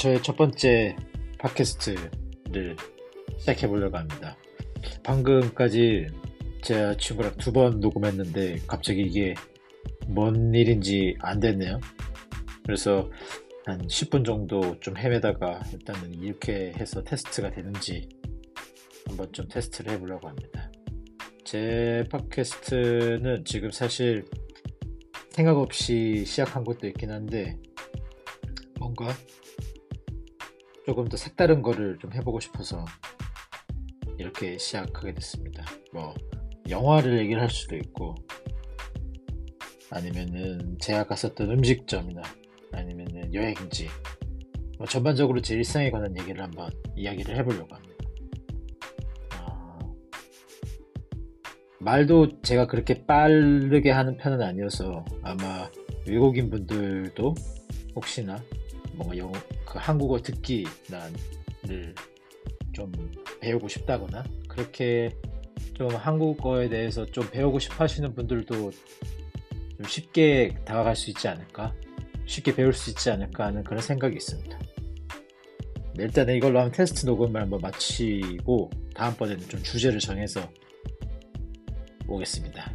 저의 첫 번째 팟캐스트를 시작해 보려고 합니다. 방금까지 제 친구랑 두 번 녹음했는데 갑자기 이게 뭔 일인지 안 됐네요. 그래서 한 10분 정도 좀 헤매다가 일단은 이렇게 해서 테스트가 되는지 한번 좀 테스트를 해보려고 합니다. 제 팟캐스트는 지금 사실 생각 없이 시작한 것도 있긴 한데 뭔가 조금 더 색다른 거를 좀 해보고 싶어서 이렇게 시작하게 됐습니다. 뭐 영화를 얘기를 할 수도 있고 아니면은 제가 갔었던 음식점이나 아니면은 여행지 뭐 전반적으로 제 일상에 관한 얘기를 한번 이야기를 해보려고 합니다. 아, 말도 제가 그렇게 빠르게 하는 편은 아니어서 아마 외국인 분들도 혹시나 뭔가 영어, 그 한국어 듣기를 좀 배우고 싶다거나 그렇게 좀 한국어에 대해서 좀 배우고 싶어 하시는 분들도 좀 쉽게 다가갈 수 있지 않을까? 쉽게 배울 수 있지 않을까 하는 그런 생각이 있습니다. 네, 일단은 이걸로 한번 테스트 녹음을 한번 마치고 다음번에는 좀 주제를 정해서 오겠습니다